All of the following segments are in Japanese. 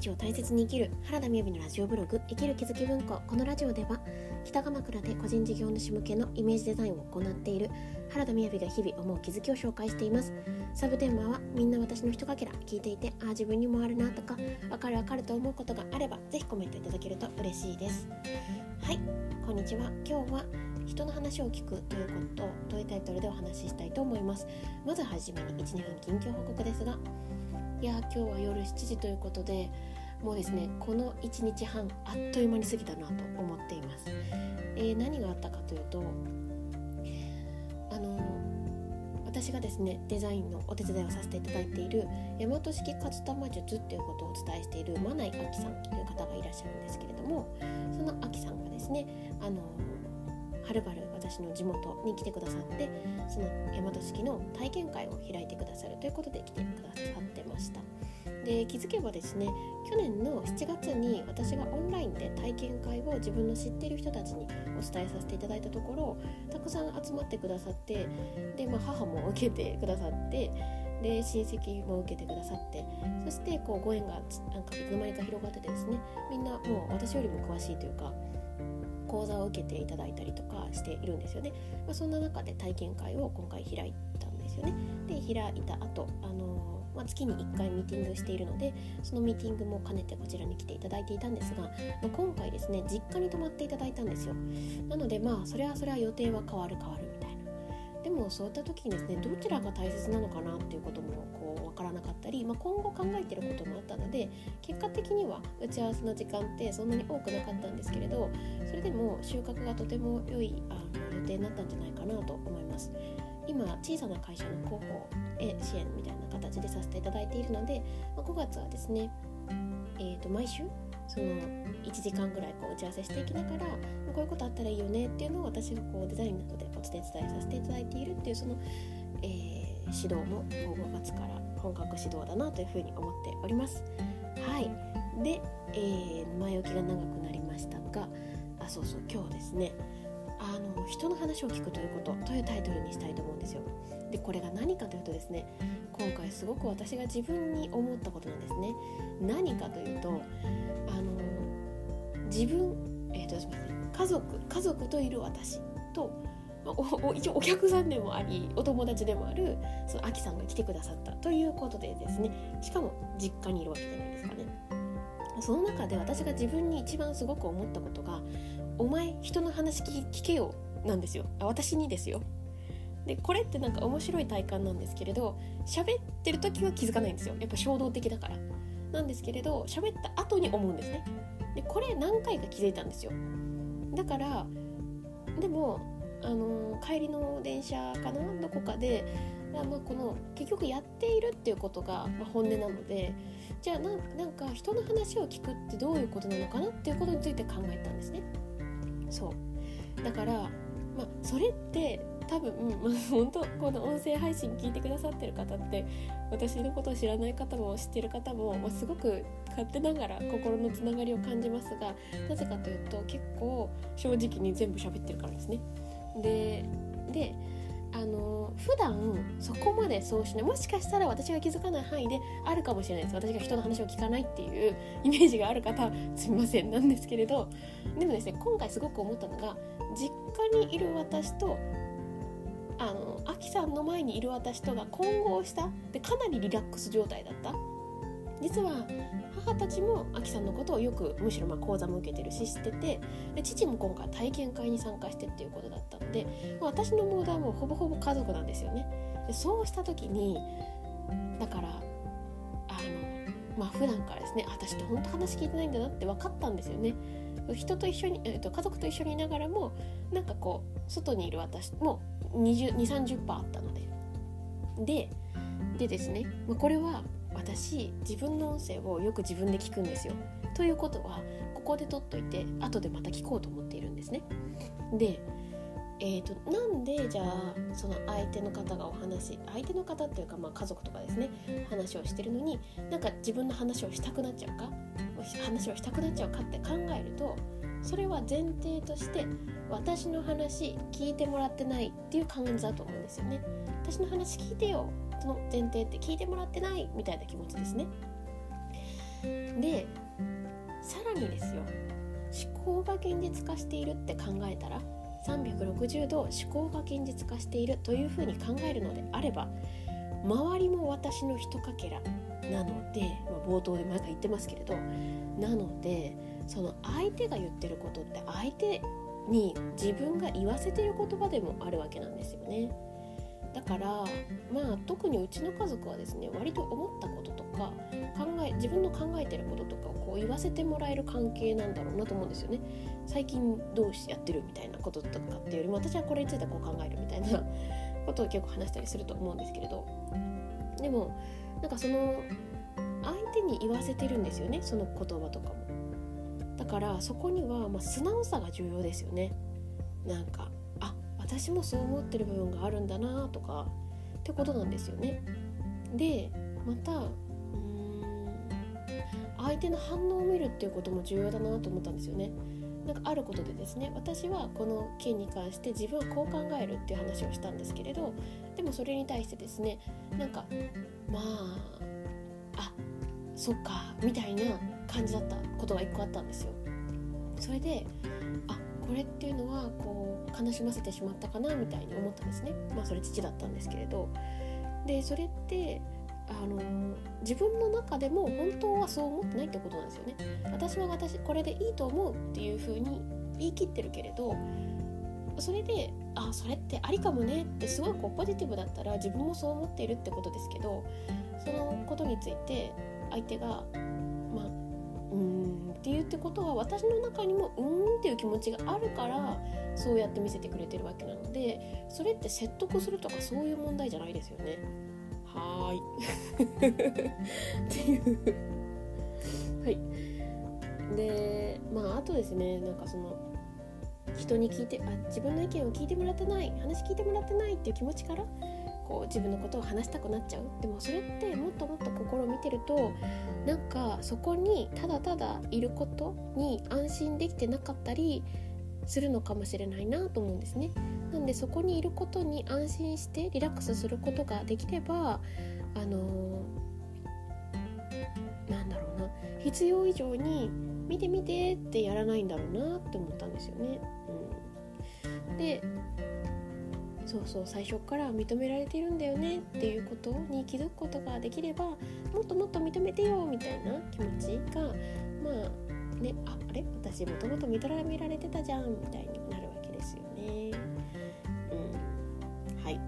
日を大切に生きる原田美由のラジオブログ生きる気づき文庫。このラジオでは北鎌倉で個人事業主向けのイメージデザインを行っている原田美由が日々思う気づきを紹介しています。サブテーマはみんな私のひとかけら聞いていてああ自分にもあるなとかわかるわかると思うことがあればぜひコメントいただけると嬉しいです。はい。こんにちは。今日は人の話を聞くということというタイトルでお話ししたいと思います。まずはじめに12分近況報告ですがいや今日は夜7時ということでもうですねこの1日半あっという間に過ぎたなと思っています、えー、何があったかというとあの私がですねデザインのお手伝いをさせていただいている大和式カツ玉術っていうことをお伝えしているマナイアキさんという方がいらっしゃるんですけれどもそのアキさんがですねあのはるばる私の地元に来てくださってその大和式の体験会を開いてくださるということで来てくださってました。で気づけばですね去年の7月に私がオンラインで体験会を自分の知っている人たちにお伝えさせていただいたところたくさん集まってくださってで、まあ、母も受けてくださってで親戚も受けてくださってそしてこうご縁がなんかいつの間にか広がっててですねみんなもう私よりも詳しいというか講座を受けていただいたりとかしているんですよね、まあ、そんな中で体験会を今回開いたんですよね。で開いた後あのまあ、月に1回ミーティングしているのでそのミーティングも兼ねてこちらに来ていただいていたんですが、まあ、今回ですね実家に泊まっていただいたんですよ。なのでまあそれはそれは予定は変わる変わるみでもそういった時にですねどちらが大切なのかなっていうこともこう分からなかったり、まあ、今後考えてることもあったので結果的には打ち合わせの時間ってそんなに多くなかったんですけれどそれでも収穫がとても良いあの予定になったんじゃないかなと思います。今小さな会社の広報へ支援みたいな形でさせていただいているので、まあ、5月はですね、えー、と毎週その1時間ぐらいこう打ち合わせしていきながら、こういうことあったらいいよねっていうのを私がこうデザインなどでお手伝いさせていただいているっていうその、えー、指導も5月から本格指導だなというふうに思っております。はいで、えー、前置きが長くなりましたがあそうそう今日ですねあの人の話を聞くということというタイトルにしたいと思うんですよ。でこれが何かというとですね今回すごく私が自分に思ったことなんですね。何かというとあの自分、えーとすみません家族家族といる私とおお一応お客さんでもありお友達でもあるそのアキさんが来てくださったということでですねしかも実家にいるわけじゃないですかね。その中で私が自分に一番すごく思ったことがお前人の話聞けよなんですよ。あ私にですよ。でこれってなんか面白い体感なんですけれど喋ってる時は気づかないんですよ。やっぱ衝動的だから。なんですけれど喋った後に思うんですね。でこれ何回か気づいたんですよ。だからでもあの帰りの電車かな？どこかでまあ、この結局やっているっていうことが、本音なのでじゃあなんか人の話を聞くってどういうことなのかなっていうことについて考えたんですね。そう。だから、まあ、それって多分、まあ、本当この音声配信聞いてくださってる方って私のことを知らない方も知ってる方も、まあ、すごく勝手ながら心のつながりを感じますがなぜかというと結構正直に全部喋ってるからですね。でであの普段そこまでそうしないもしかしたら私が気づかない範囲であるかもしれないです。私が人の話を聞かないっていうイメージがある方すみません。なんですけれど。でもですね今回すごく思ったのが実家にいる私とあのアキさんの前にいる私とが混合したでかなりリラックス状態だった。実は母たちもアキさんのことをよくむしろま講座も受けてるし知っててで父も今回体験会に参加してっていうことだったので私のモードはもうほぼほぼ家族なんですよね。でそうした時にだからあのまあ普段からですね私って本当話聞いてないんだなって分かったんですよね。人と一緒に、えー、と家族と一緒にいながらもなんかこう外にいる私も2030%あったので。ででですね、まあ、これは私自分の音声をよく自分で聞くんですよ。ということはここで撮っといて後でまた聞こうと思っているんですね。で、えーと、なんでじゃあその相手の方がお話相手の方っていうかまあ家族とかですね話をしてるのになんか自分の話をしたくなっちゃうか？話をしたくなっちゃうかって考えるとそれは前提として私の話聞いてもらってないっていう感じだと思うんですよね。私の話聞いてよの前提って聞いてもらってないみたいな気持ちですね。でさらにですよ思考が現実化しているって考えたら360度思考が現実化しているというふうに考えるのであれば周りも私のひとかけらなので、まあ、冒頭で毎回言ってますけれどなのでその相手が言ってることって相手に自分が言わせてる言葉でもあるわけなんですよね。だからまあ特にうちの家族はですね割と思ったこととか考え自分の考えてることとかをこう言わせてもらえる関係なんだろうなと思うんですよね。最近どうしてやってるみたいなこととかっていうよりも私はこれについてこう考えるみたいなことを結構話したりすると思うんですけれどでもなんかその相手に言わせてるんですよねその言葉とかも。だからそこにはま素直さが重要ですよね。なんか私もそう思ってる部分があるんだなとかってことなんですよね。でまたうん相手の反応を見るっていうことも重要だなと思ったんですよね。なんかあることでですね私はこの件に関して自分はこう考えるっていう話をしたんですけれどでもそれに対してですねなんかまああそっかみたいな感じだったことが1個あったんですよ。それであこれっていうのはこう悲しませてしまったかなみたいに思ったんですね。まあそれ父だったんですけれど。でそれってあの自分の中でも本当はそう思ってないってことなんですよね。私は私これでいいと思うっていう風に言い切ってるけれどそれであそれってありかもねってすごいこうポジティブだったら自分もそう思っているってことですけどそのことについて相手がまあって言ってことは私の中にもうんっていう気持ちがあるからそうやって見せてくれてるわけなのでそれって説得するとかそういう問題じゃないですよね。はーい。っていう。はい。でまああとですねなんかその人に聞いてあ自分の意見を聞いてもらってない話聞いてもらってないっていう気持ちからこう自分のことを話したくなっちゃう。でもそれってもっともっとてるとなんかそこにただただいることに安心できてなかったりするのかもしれないなと思うんですね。なんでそこにいることに安心してリラックスすることができればあのー、なんだろうな必要以上に見て見てってやらないんだろうなって思ったんですよね。うん、でそうそう最初から認められてるんだよねっていうことに気づくことができればもっともっと認めてよみたいな気持ちがまあねああれ？私もともと認められてたじゃんみたいになるわけですよね。うん、はい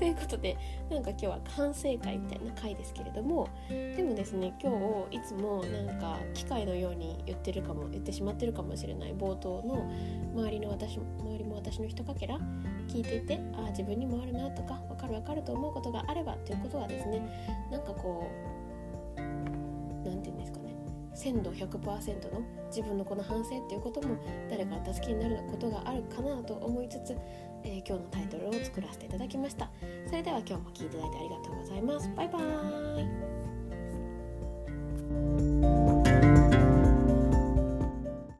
ということでなんか今日は反省会みたいな回ですけれどもでもですね今日いつもなんか機械のように言ってるかも言ってしまってるかもしれない冒頭の周りの私周りも私のひとかけら聞いていてああ自分にもあるなとか分かる分かると思うことがあればということはですねなんかこう何て言うんですかね鮮度100%の自分のこの反省っていうことも誰か助けになることがあるかなと思いつつ、えー、今日のタイトルを作らせていただきました。それでは今日も聴いていただいてありがとうございます。バイバーイ。